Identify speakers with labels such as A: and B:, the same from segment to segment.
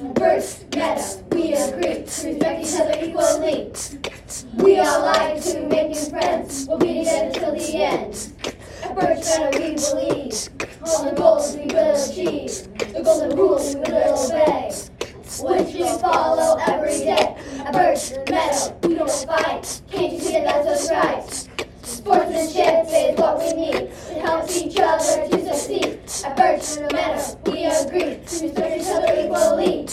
A: Birds, yes, we agree. Respect each other equally. We all like to make new friends. We'll be together till the end. At Birch Meadow we believe. All the goals we will achieve. The golden rules we will obey. Which we follow every day. At Birch Meadow we don't fight. Can't you see that that's what's right? Sportsmanship is what we need. It helps each other to succeed. At Birch Meadow we agree. to Respect each other equally.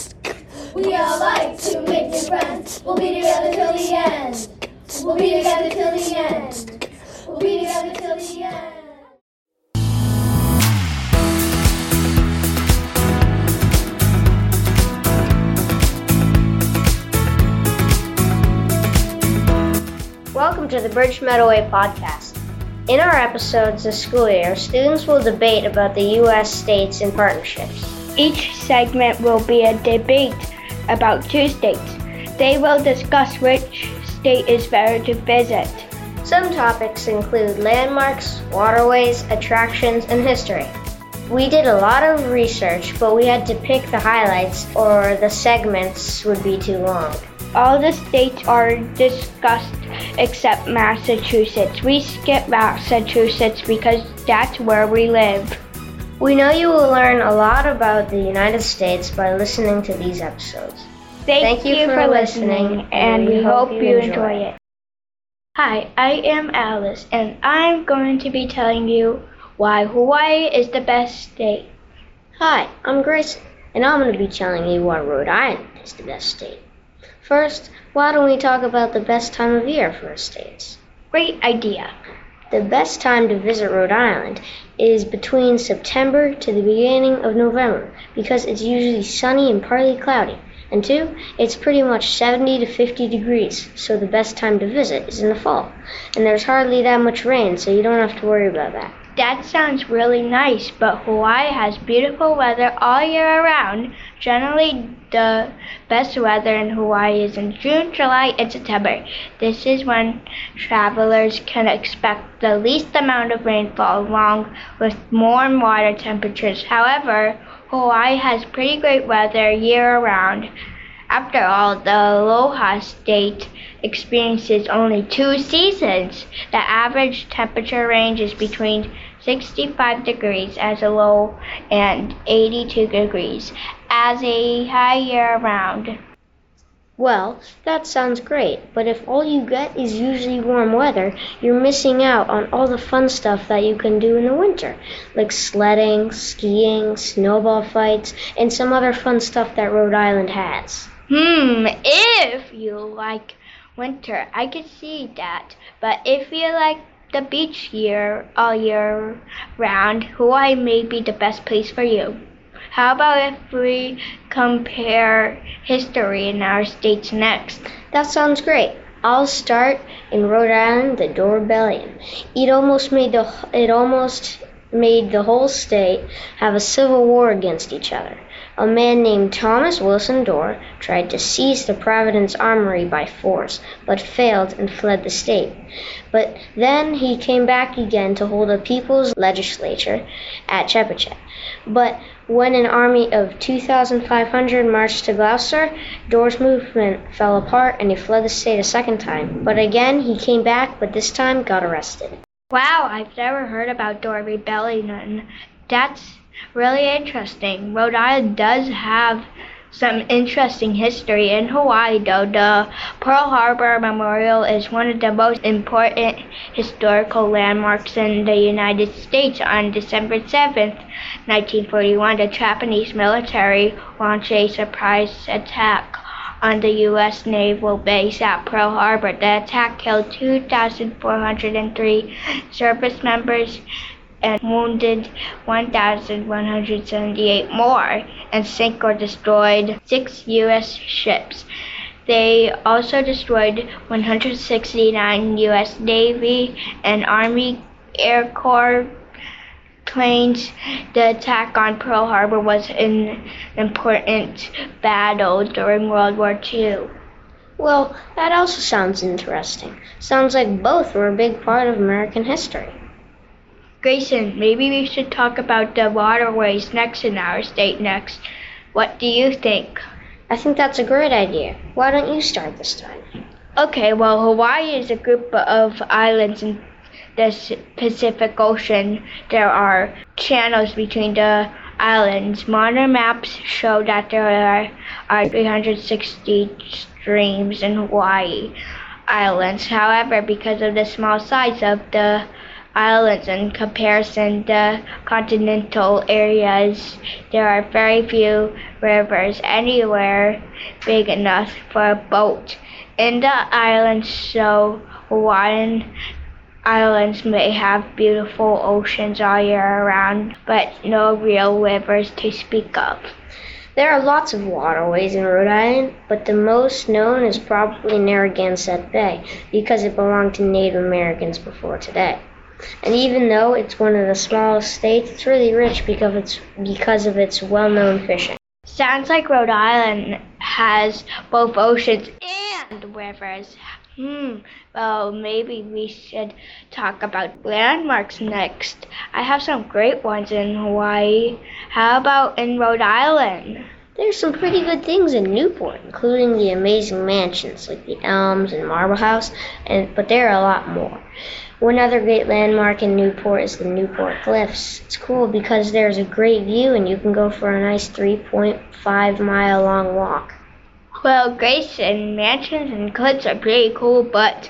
A: We all like to make new friends. We'll be together till the end. We'll be together till the end. We'll be together till the end.
B: To the Birch Meadow Way podcast. In our episodes this school year, students will debate about the U.S. states and partnerships.
C: Each segment will be a debate about two states. They will discuss which state is better to visit.
B: Some topics include landmarks, waterways, attractions, and history. We did a lot of research, but we had to pick the highlights or the segments would be too long.
C: All the states are discussed except Massachusetts. We skip Massachusetts because that's where we live.
B: We know you will learn a lot about the United States by listening to these episodes.
C: Thank, you, for, listening, and we hope you enjoy it. Hi, I am Alice, and I'm going to be telling you why Hawaii is the best state.
B: Hi, I'm Grayson, and I'm going to be telling you why Rhode Island is the best state. First, why don't we talk about the best time of year for states?
C: Great idea.
B: The best time to visit Rhode Island is between September to the beginning of November because it's usually sunny and partly cloudy. And two, it's pretty much 70 to 50 degrees, so the best time to visit is in the fall. And there's hardly that much rain, so you don't have to worry about that.
C: That sounds really nice, but Hawaii has beautiful weather all year around. Generally, the best weather in Hawaii is in June, July, and September. This is when travelers can expect the least amount of rainfall along with warm water temperatures. However, Hawaii has pretty great weather year round. After all, the Aloha State experiences only two seasons. The average temperature range is between 65 degrees as a low and 82 degrees as a high year round.
B: Well, that sounds great, but if all you get is usually warm weather, you're missing out on all the fun stuff that you can do in the winter, like sledding, skiing, snowball fights, and some other fun stuff that Rhode Island has.
C: Hmm, if you like winter, I could see that. But if you like the beach year all year round, Hawaii may be the best place for you. How about if we compare history in our states next?
B: That sounds great. I'll start in Rhode Island, the Dorr Rebellion. It almost made the it almost made the whole state have a civil war against each other. A man named Thomas Wilson Dorr tried to seize the Providence Armory by force, but failed and fled the state. But then he came back again to hold a people's legislature at Chepachet. But when an army of 2,500 marched to Glocester, Dorr's movement fell apart and he fled the state a second time. But again he came back, but this time got arrested.
C: Wow, I've never heard about Dorr Rebellion. That's really interesting. Rhode Island does have some interesting history. In Hawaii, though, the Pearl Harbor Memorial is one of the most important historical landmarks in the United States. On December 7th, 1941, the Japanese military launched a surprise attack on the U.S. naval base at Pearl Harbor. The attack killed 2,403 service members and wounded 1,178 more, and sank or destroyed six U.S. ships. They also destroyed 169 U.S. Navy and Army Air Corps planes. The attack on Pearl Harbor was an important battle during World War II.
B: Well, that also sounds interesting. Sounds like both were a big part of American history.
C: Grayson, maybe we should talk about the waterways next in our state next. What do you think?
B: I think that's a great idea. Why don't you start this time?
C: Okay, well, Hawaii is a group of islands in the Pacific Ocean. There are channels between the islands. Modern maps show that there are, are 360 streams in Hawaii islands. However, because of the small size of the islands in comparison to continental areas, there are very few rivers anywhere big enough for a boat. In the islands, so Hawaiian islands may have beautiful oceans all year round, but no real rivers to speak of.
B: There are lots of waterways in Rhode Island, but the most known is probably Narragansett Bay because it belonged to Native Americans before today. And even though it's one of the smallest states, it's really rich because it's because of its well-known fishing.
C: Sounds like Rhode Island has both oceans and rivers. Hmm, well, maybe we should talk about landmarks next. I have some great ones in Hawaii. How about in Rhode Island?
B: There's some pretty good things in Newport, including the amazing mansions like the Elms and Marble House, and but there are a lot more. One other great landmark in Newport is the Newport Cliffs. It's cool because there's a great view and you can go for a nice 3.5 mile long walk.
C: Well, Grayson, mansions and cliffs are pretty cool, but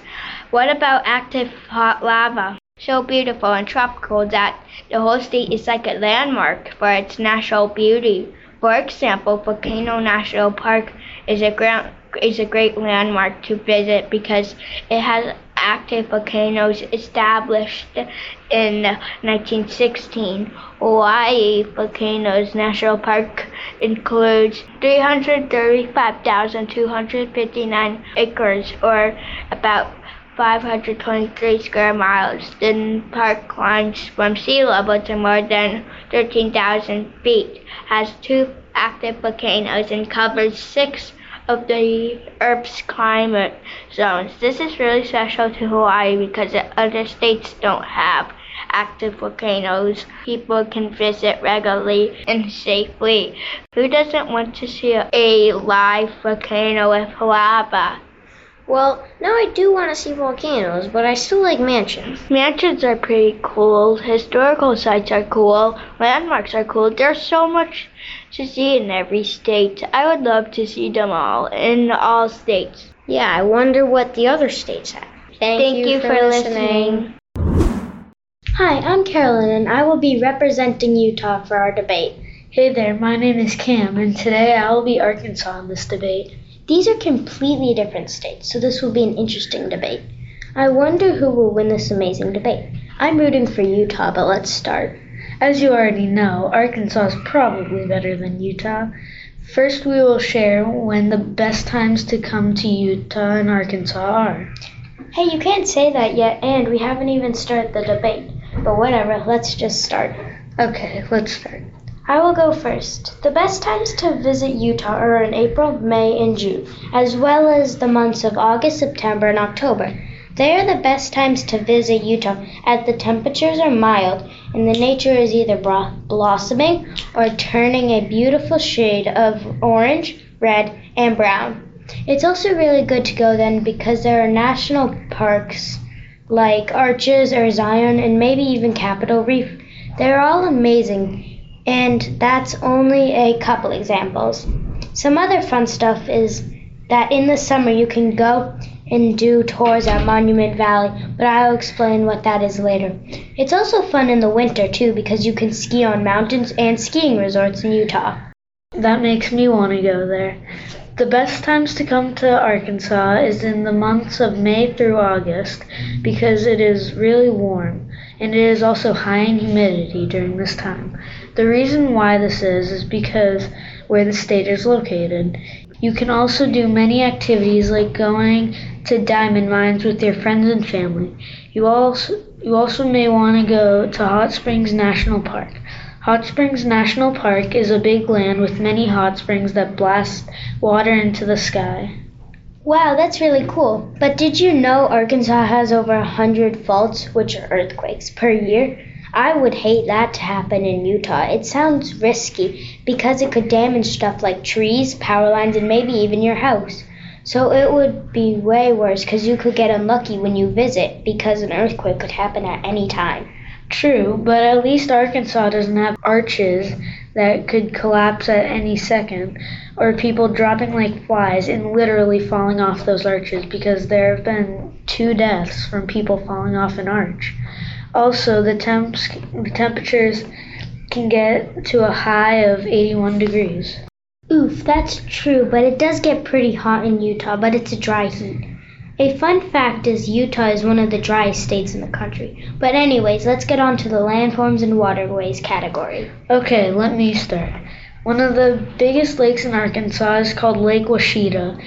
C: what about active hot lava? So beautiful and tropical that the whole state is like a landmark for its natural beauty. For example, Volcano National Park is a ground is a great landmark to visit because it has active volcanoes established in 1916. Hawaii Volcanoes National Park includes 335,259 acres or about 523 square miles. The park climbs from sea level to more than 13,000 feet, has two active volcanoes, and covers six of the Earth's climate zones. This is really special to Hawaii because other states don't have active volcanoes. People can visit regularly and safely. Who doesn't want to see a live volcano with lava?
B: Well, now I do want to see volcanoes, but I still like mansions.
C: Mansions are pretty cool. Historical sites are cool. Landmarks are cool. There's so much to see in every state. I would love to see them all in all states.
B: Yeah, I wonder what the other states have.
C: Thank, Thank you, you, for, for listening.
D: listening. Hi, I'm Carolyn, and I will be representing Utah for our debate.
E: Hey there, my name is Cam, and today I will be Arkansas in this debate.
D: These are completely different states, so this will be an interesting debate. I wonder who will win this amazing debate. I'm rooting for Utah, but let's start.
E: As you already know, Arkansas is probably better than Utah. First, we will share when the best times to come to Utah and Arkansas are.
D: Hey, you can't say that yet, and we haven't even started the debate. But whatever, let's just start.
E: Okay, let's start.
D: I will go first. The best times to visit Utah are in April, May, and June, as well as the months of August, September, and October. They are the best times to visit Utah as the temperatures are mild and the nature is either blossoming or turning a beautiful shade of orange, red, and brown. It's also really good to go then because there are national parks like Arches or Zion and maybe even Capitol Reef. They're all amazing and that's only a couple examples. Some other fun stuff is that in the summer you can go and do tours at Monument Valley, but I'll explain what that is later. It's also fun in the winter too because you can ski on mountains and skiing resorts in Utah.
E: That makes me want to go there. The best times to come to Arkansas is in the months of May through August because it is really warm and it is also high in humidity during this time. The reason why this is is because where the state is located. You can also do many activities like going to diamond mines with your friends and family. You also you also may want to go to Hot Springs National Park. Hot Springs National Park is a big land with many hot springs that blast water into the sky.
D: Wow, that's really cool. But did you know Arkansas has over a hundred faults, which are earthquakes, per year? I would hate that to happen in Utah. It sounds risky because it could damage stuff like trees, power lines, and maybe even your house. So it would be way worse because you could get unlucky when you visit because an earthquake could happen at any time.
E: True, but at least Arkansas doesn't have arches that could collapse at any second, or people dropping like flies and literally falling off those arches because there have been two deaths from people falling off an arch. Also, the temps the temperatures can get to a high of 81 degrees.
D: Oof, that's true, but it does get pretty hot in Utah, but it's a dry heat. A fun fact is Utah is one of the driest states in the country. But anyways, let's get on to the landforms and waterways category.
E: Okay, let me start. One of the biggest lakes in Arkansas is called Lake Ouachita.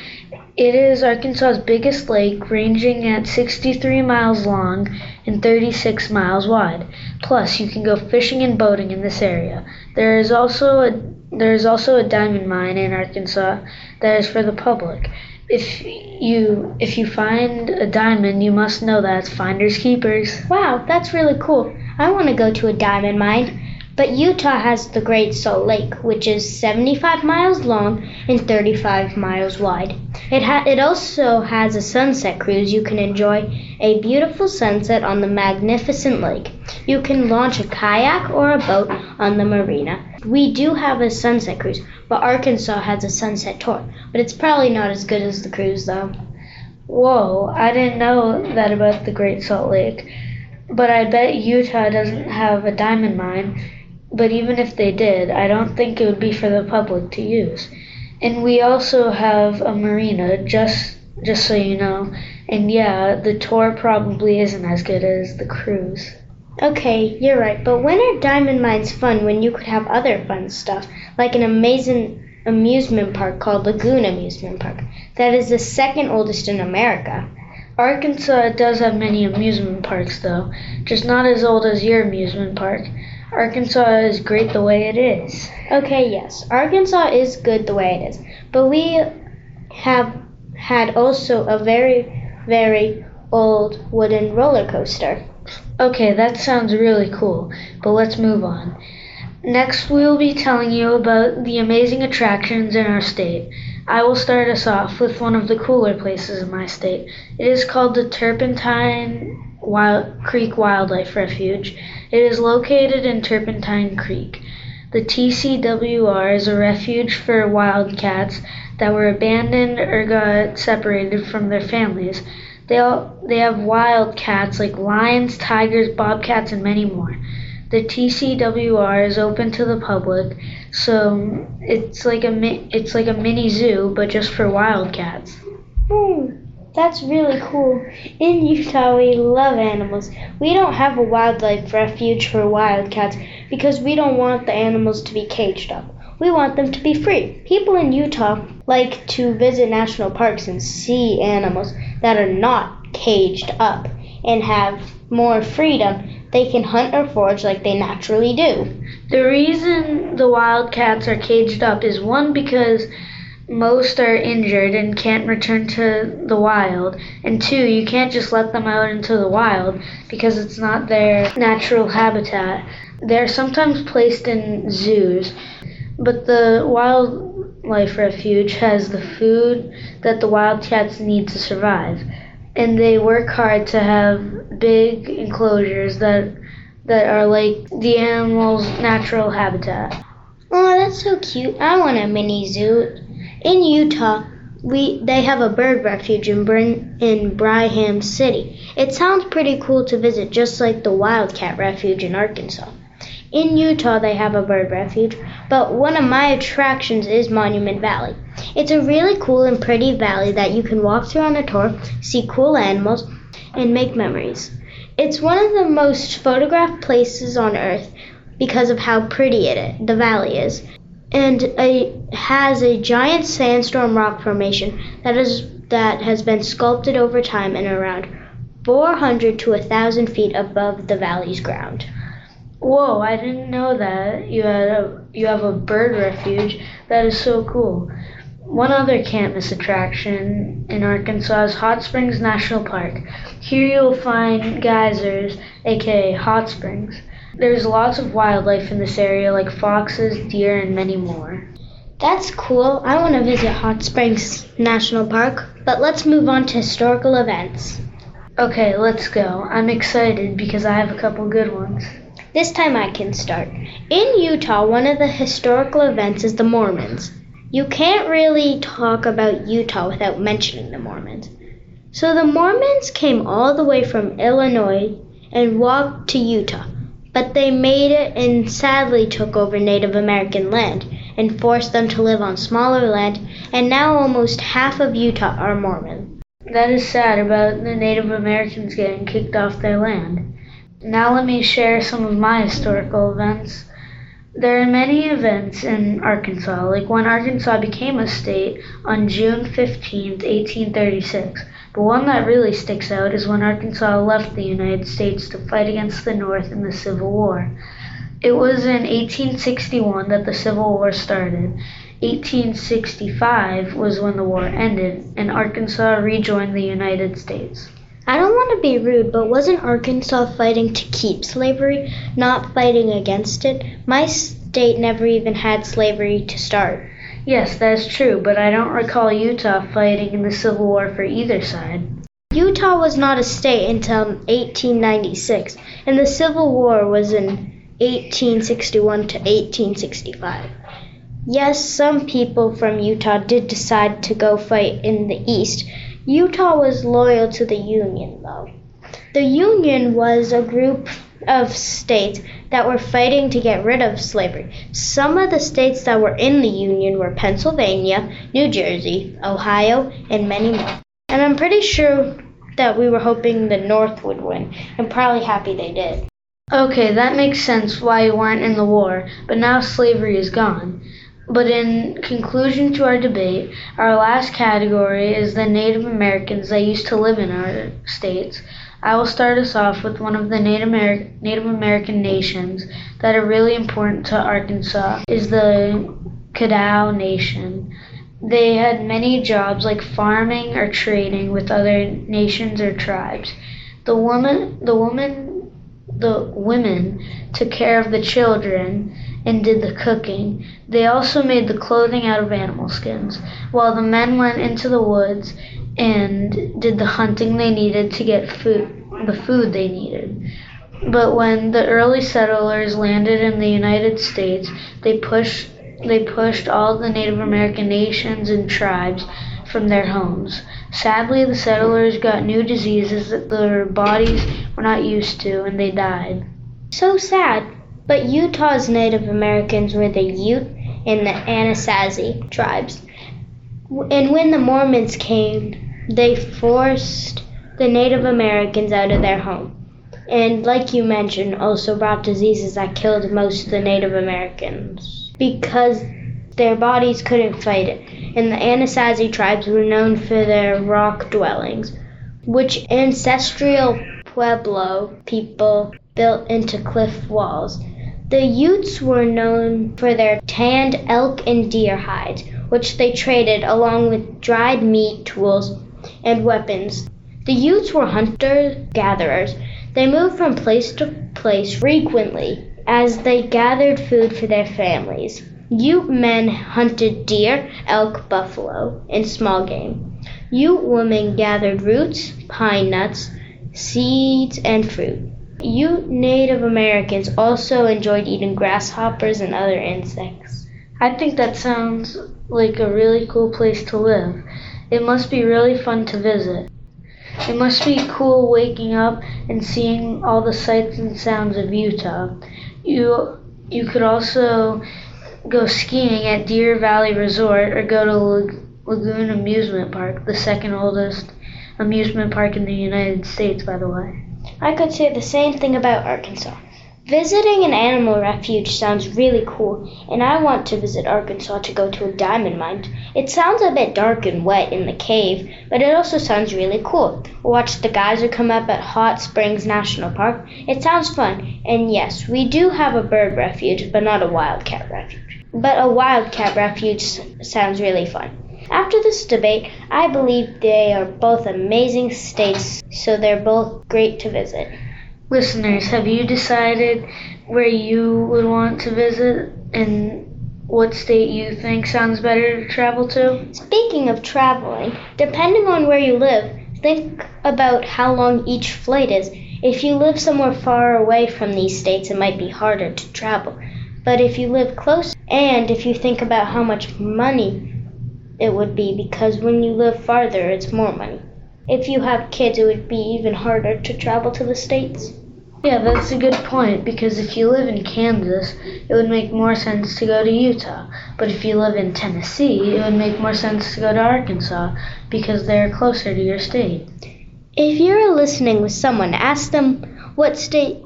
E: It is Arkansas's biggest lake, ranging at 63 miles long and 36 miles wide. Plus, you can go fishing and boating in this area. There is also a there is also a diamond mine in Arkansas that is for the public. If you if you find a diamond, you must know that it's finders keepers.
D: Wow, that's really cool. I want to go to a diamond mine. But Utah has the Great Salt Lake, which is 75 miles long and 35 miles wide. It, ha- it also has a sunset cruise. You can enjoy a beautiful sunset on the magnificent lake. You can launch a kayak or a boat on the marina. We do have a sunset cruise, but Arkansas has a sunset tour. But it's probably not as good as the cruise, though.
E: Whoa, I didn't know that about the Great Salt Lake. But I bet Utah doesn't have a diamond mine. But even if they did, I don't think it would be for the public to use. And we also have a marina, just just so you know. And yeah, the tour probably isn't as good as the cruise.
D: Okay, you're right. But when are diamond mines fun when you could have other fun stuff, like an amazing amusement park called Lagoon Amusement Park, that is the second oldest in America?
E: Arkansas does have many amusement parks, though, just not as old as your amusement park. Arkansas is great the way it is.
D: Okay, yes, Arkansas is good the way it is, but we have had also a very, very old wooden roller coaster.
E: Okay, that sounds really cool, but let's move on. Next, we will be telling you about the amazing attractions in our state. I will start us off with one of the cooler places in my state. It is called the Turpentine Wild Creek Wildlife Refuge. It is located in Turpentine Creek. The TCWR is a refuge for wildcats that were abandoned or got separated from their families. They all, they have wild cats like lions, tigers, bobcats, and many more. The TCWR is open to the public, so it's like a it's like a mini zoo, but just for wildcats.
D: Hmm, that's really cool. In Utah, we love animals. We don't have a wildlife refuge for wildcats because we don't want the animals to be caged up. We want them to be free. People in Utah like to visit national parks and see animals that are not caged up and have more freedom. They can hunt or forage like they naturally do.
E: The reason the wildcats are caged up is one because most are injured and can't return to the wild, and two, you can't just let them out into the wild because it's not their natural habitat. They're sometimes placed in zoos, but the wildlife refuge has the food that the wildcats need to survive, and they work hard to have big enclosures that that are like the animal's natural habitat.
D: Oh, that's so cute. I want a mini zoo. In Utah, we they have a bird refuge in Brin, in Brigham City. It sounds pretty cool to visit, just like the Wildcat Refuge in Arkansas. In Utah, they have a bird refuge, but one of my attractions is Monument Valley. It's a really cool and pretty valley that you can walk through on a tour, see cool animals, and make memories. It's one of the most photographed places on earth because of how pretty it the valley is, and it has a giant sandstone rock formation that is that has been sculpted over time and around 400 to 1,000 feet above the valley's ground.
E: Whoa, I didn't know that you had a you have a bird refuge. That is so cool. One other can't miss attraction in Arkansas is Hot Springs National Park. Here you'll find geysers, aka hot springs. There's lots of wildlife in this area, like foxes, deer, and many more.
D: That's cool. I want to visit Hot Springs National Park, but let's move on to historical events.
E: Okay, let's go. I'm excited because I have a couple good ones.
D: This time I can start. In Utah, one of the historical events is the Mormons. You can't really talk about Utah without mentioning the Mormons. So the Mormons came all the way from Illinois and walked to Utah, but they made it and sadly took over Native American land and forced them to live on smaller land, and now almost half of Utah are Mormon.
E: That is sad about the Native Americans getting kicked off their land. Now let me share some of my historical events. There are many events in Arkansas, like when Arkansas became a state on June 15, 1836. But one that really sticks out is when Arkansas left the United States to fight against the North in the Civil War. It was in 1861 that the Civil War started. 1865 was when the war ended and Arkansas rejoined the United States.
D: I don't want to be rude, but wasn't Arkansas fighting to keep slavery, not fighting against it? My state never even had slavery to start.
E: Yes, that is true, but I don't recall Utah fighting in the Civil War for either side.
D: Utah was not a state until 1896, and the Civil War was in 1861 to 1865. Yes, some people from Utah did decide to go fight in the East. Utah was loyal to the Union, though. The Union was a group of states that were fighting to get rid of slavery. Some of the states that were in the Union were Pennsylvania, New Jersey, Ohio, and many more. And I'm pretty sure that we were hoping the North would win, and probably happy they did.
E: Okay, that makes sense why you weren't in the war, but now slavery is gone. But in conclusion to our debate, our last category is the Native Americans that used to live in our states. I will start us off with one of the Native, Amer- Native American nations that are really important to Arkansas is the Caddo Nation. They had many jobs like farming or trading with other nations or tribes. The woman, the woman, the women took care of the children and did the cooking. They also made the clothing out of animal skins, while the men went into the woods and did the hunting they needed to get food, the food they needed. But when the early settlers landed in the United States, they pushed they pushed all the Native American nations and tribes from their homes. Sadly, the settlers got new diseases that their bodies were not used to and they died.
D: So sad. But Utah's Native Americans were the Ute and the Anasazi tribes. And when the Mormons came, they forced the Native Americans out of their home. And like you mentioned, also brought diseases that killed most of the Native Americans because their bodies couldn't fight it. And the Anasazi tribes were known for their rock dwellings, which ancestral Pueblo people built into cliff walls. The Utes were known for their tanned elk and deer hides, which they traded along with dried meat, tools, and weapons. The Utes were hunter gatherers. They moved from place to place frequently as they gathered food for their families. Ute men hunted deer, elk, buffalo, and small game. Ute women gathered roots, pine nuts, seeds, and fruit. Ute Native Americans also enjoyed eating grasshoppers and other insects.
E: I think that sounds like a really cool place to live. It must be really fun to visit. It must be cool waking up and seeing all the sights and sounds of Utah. You you could also go skiing at Deer Valley Resort or go to Lag- Lagoon Amusement Park, the second oldest amusement park in the United States, by the way.
D: I could say the same thing about Arkansas. Visiting an animal refuge sounds really cool, and I want to visit Arkansas to go to a diamond mine. It sounds a bit dark and wet in the cave, but it also sounds really cool. Watch the geyser come up at Hot Springs National Park. It sounds fun, and yes, we do have a bird refuge, but not a wildcat refuge. But a wildcat refuge sounds really fun. After this debate, I believe they are both amazing states, so they're both great to visit.
E: Listeners, have you decided where you would want to visit and what state you think sounds better to travel to?
D: Speaking of traveling, depending on where you live, think about how long each flight is. If you live somewhere far away from these states, it might be harder to travel. But if you live close, and if you think about how much money it would be, because when you live farther, it's more money. If you have kids, it would be even harder to travel to the states.
E: Yeah, that's a good point because if you live in Kansas, it would make more sense to go to Utah. But if you live in Tennessee, it would make more sense to go to Arkansas because they're closer to your state.
D: If you're listening with someone, ask them what state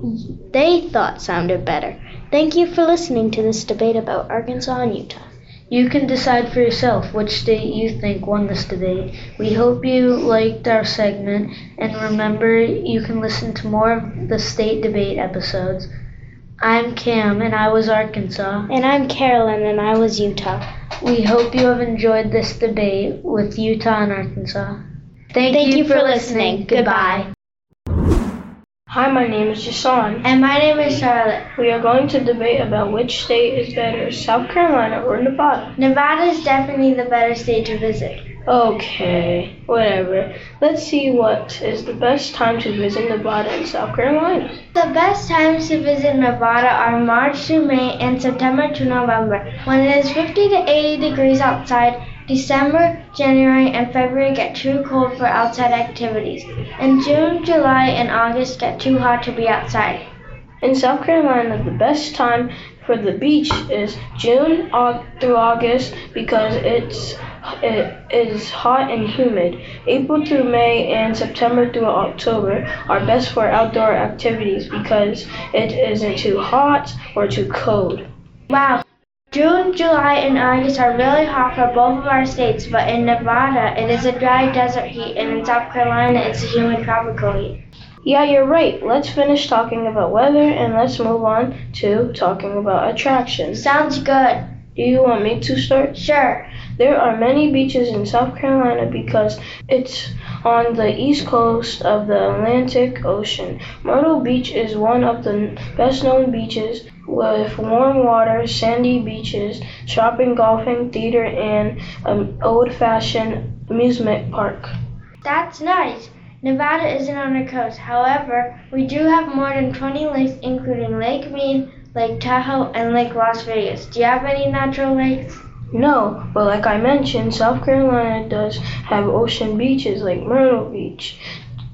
D: they thought sounded better. Thank you for listening to this debate about Arkansas and Utah.
E: You can decide for yourself which state you think won this debate. We hope you liked our segment, and remember you can listen to more of the state debate episodes. I'm Cam, and I was Arkansas.
D: And I'm Carolyn, and I was Utah.
E: We hope you have enjoyed this debate with Utah and Arkansas. Thank,
D: Thank
E: you,
D: you for listening. Goodbye.
F: Hi, my name is Jason.
G: And my name is Charlotte.
F: We are going to debate about which state is better, South Carolina or Nevada.
G: Nevada is definitely the better state to visit.
F: Okay, whatever. Let's see what is the best time to visit Nevada and South Carolina.
G: The best times to visit Nevada are March to May and September to November, when it is 50 to 80 degrees outside. December, January, and February get too cold for outside activities. And June, July, and August get too hot to be outside.
F: In South Carolina, the best time for the beach is June through August because it's it is hot and humid. April through May and September through October are best for outdoor activities because it isn't too hot or too cold.
G: Wow. June, July, and August are really hot for both of our states, but in Nevada it is a dry desert heat, and in South Carolina it's a humid tropical heat.
F: Yeah, you're right. Let's finish talking about weather and let's move on to talking about attractions.
G: Sounds good.
F: Do you want me to start?
G: Sure.
F: There are many beaches in South Carolina because it's on the east coast of the Atlantic Ocean. Myrtle Beach is one of the best known beaches with warm water, sandy beaches, shopping, golfing, theater, and um, an old fashioned amusement park.
G: That's nice. Nevada isn't on the coast. However, we do have more than 20 lakes, including Lake Mead, Lake Tahoe, and Lake Las Vegas. Do you have any natural lakes?
F: No, but like I mentioned, South Carolina does have ocean beaches like Myrtle Beach.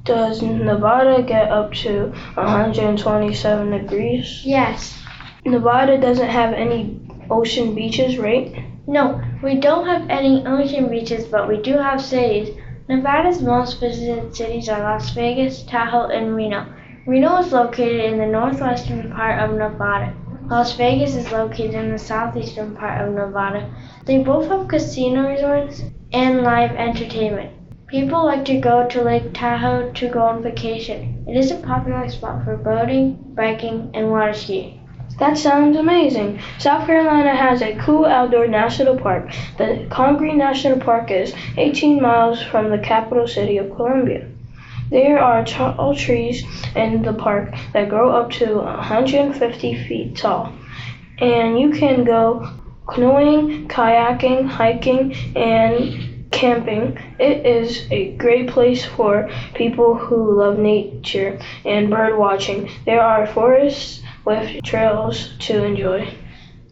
F: Does Nevada get up to 127 degrees?
G: Yes.
F: Nevada doesn't have any ocean beaches, right?
G: No, we don't have any ocean beaches, but we do have cities. Nevada's most visited cities are Las Vegas, Tahoe, and Reno. Reno is located in the northwestern part of Nevada. Las Vegas is located in the southeastern part of Nevada. They both have casino resorts and live entertainment. People like to go to Lake Tahoe to go on vacation. It is a popular spot for boating, biking, and water skiing.
F: That sounds amazing. South Carolina has a cool outdoor national park. The Congaree National Park is 18 miles from the capital city of Columbia. There are tall trees in the park that grow up to 150 feet tall. And you can go canoeing, kayaking, hiking, and camping. It is a great place for people who love nature and bird watching. There are forests with trails to enjoy.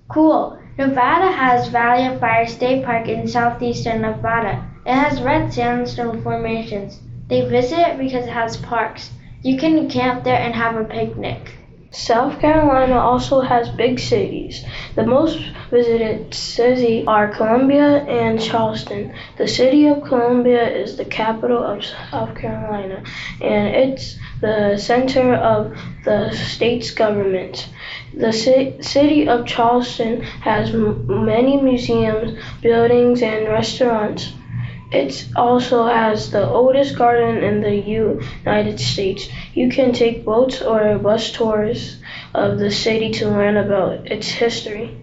G: Cool. Nevada has Valley of Fire State Park in southeastern Nevada. It has red sandstone formations. They visit it because it has parks. You can camp there and have a picnic.
F: South Carolina also has big cities. The most visited cities are Columbia and Charleston. The city of Columbia is the capital of South Carolina and it's the center of the state's government. The ci- city of Charleston has m- many museums, buildings, and restaurants. It also has the oldest garden in the United States. You can take boats or bus tours of the city to learn about its history.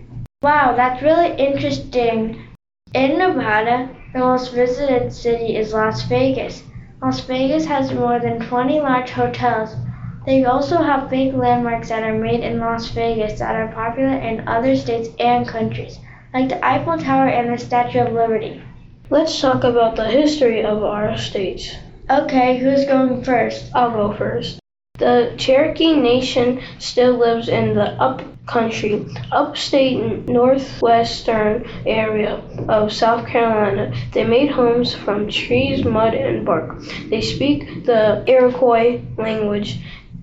G: Wow, that's really interesting. In Nevada, the most visited city is Las Vegas. Las Vegas has more than 20 large hotels. They also have big landmarks that are made in Las Vegas that are popular in other states and countries, like the Eiffel Tower and the Statue of Liberty.
F: Let's talk about the history of our states.
G: Okay, who's going first?
F: I'll go first. The Cherokee Nation still lives in the up country, upstate northwestern area of South Carolina. They made homes from trees, mud, and bark. They speak the Iroquois language.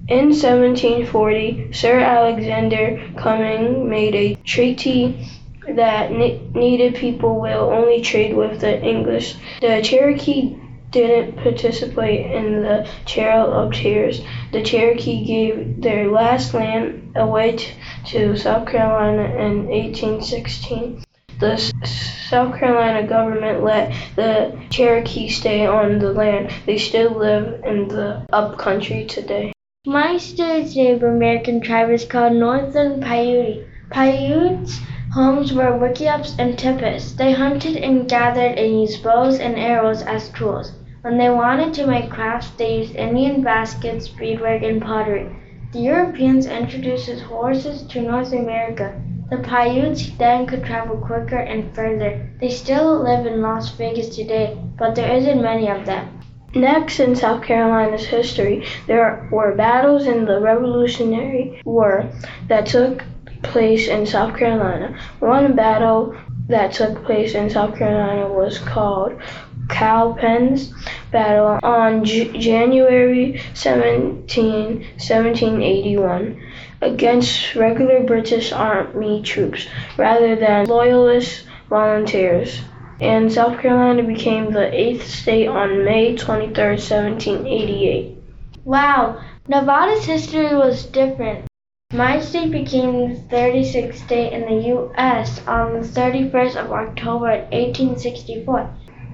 F: In 1740, Sir Alexander Cumming made a treaty that native people will only trade with the English. The Cherokee didn't participate in the Trail of Tears. The Cherokee gave their last land away to South Carolina in 1816. The South Carolina government let the Cherokee stay on the land. They still live in the upcountry today.
G: My state's Native American tribe is called Northern Paiute. Paiutes' homes were Wickiups and Tipis. They hunted and gathered and used bows and arrows as tools. When they wanted to make crafts, they used Indian baskets, beadwork, and pottery. The Europeans introduced horses to North America. The Paiutes then could travel quicker and further. They still live in Las Vegas today, but there isn't many of them.
F: Next in South Carolina's history, there were battles in the Revolutionary War that took place in South Carolina. One battle that took place in South Carolina was called Cowpens battle on J- January 17, 1781 against regular British Army troops rather than Loyalist volunteers. And South Carolina became the eighth state on May 23, 1788.
G: Wow, Nevada's history was different. My state became the 36th state in the U.S. on the 31st of October 1864.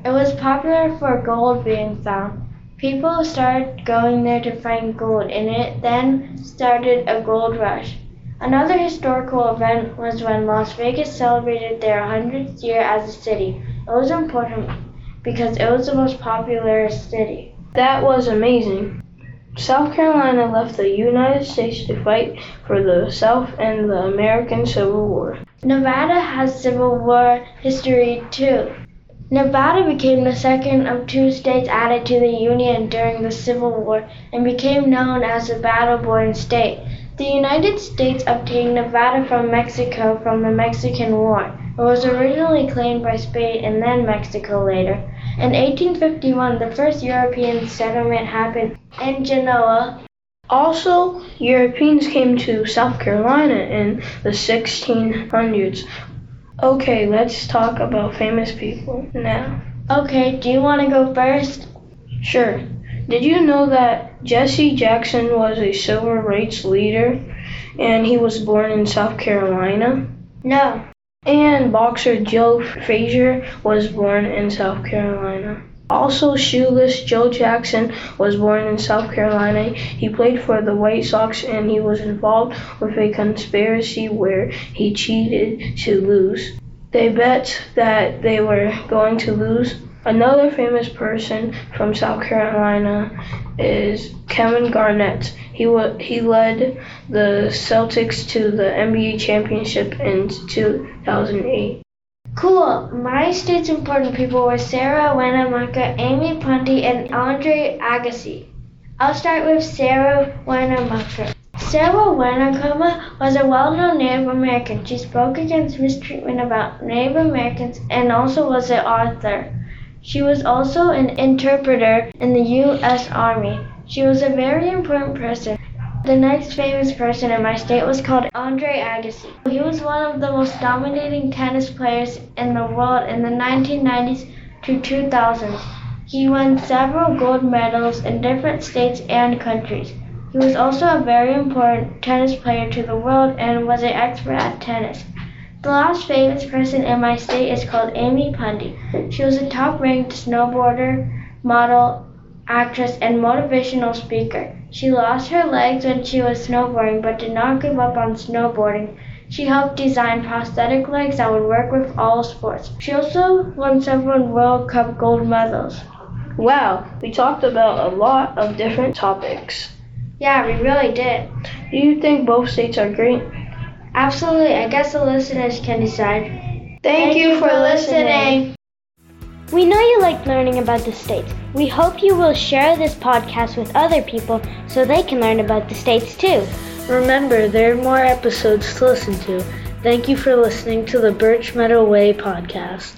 G: It was popular for gold being found. People started going there to find gold, and it then started a gold rush. Another historical event was when Las Vegas celebrated their 100th year as a city. It was important because it was the most popular city.
F: That was amazing. South Carolina left the United States to fight for the South in the American Civil War.
G: Nevada has Civil War history too. Nevada became the second of two states added to the Union during the Civil War and became known as a battle-born state. The United States obtained Nevada from Mexico from the Mexican War. It was originally claimed by Spain and then Mexico later. In 1851, the first European settlement happened in Genoa.
F: Also, Europeans came to South Carolina in the 1600s Okay, let's talk about famous people now.
G: Okay, do you want to go first?
F: Sure. Did you know that Jesse Jackson was a civil rights leader and he was born in South Carolina?
G: No.
F: And boxer Joe Frazier was born in South Carolina. Also, shoeless Joe Jackson was born in South Carolina. He played for the White Sox and he was involved with a conspiracy where he cheated to lose. They bet that they were going to lose. Another famous person from South Carolina is Kevin Garnett. He he led the Celtics to the NBA championship in 2008.
G: Cool. My state's important people were Sarah Winnemucca, Amy Purdy, and Andre Agassi. I'll start with Sarah Winnemucca. Sarah Winnemucca was a well-known Native American. She spoke against mistreatment about Native Americans and also was an author. She was also an interpreter in the U.S. Army. She was a very important person. The next famous person in my state was called Andre Agassi. He was one of the most dominating tennis players in the world in the 1990s to 2000s. He won several gold medals in different states and countries. He was also a very important tennis player to the world and was an expert at tennis. The last famous person in my state is called Amy Purdy. She was a top ranked snowboarder, model, actress, and motivational speaker. She lost her legs when she was snowboarding but did not give up on snowboarding. She helped design prosthetic legs that would work with all sports. She also won several World Cup gold medals.
F: Wow, we talked about a lot of different topics.
D: Yeah, we really did.
F: Do you think both states are great?
D: Absolutely. I guess the listeners can decide.
F: Thank, you for listening.
D: We know you like learning about the states. We hope you will share this podcast with other people so they can learn about the states too.
E: Remember, there are more episodes to listen to. Thank you for listening to the Birch Meadow Way podcast.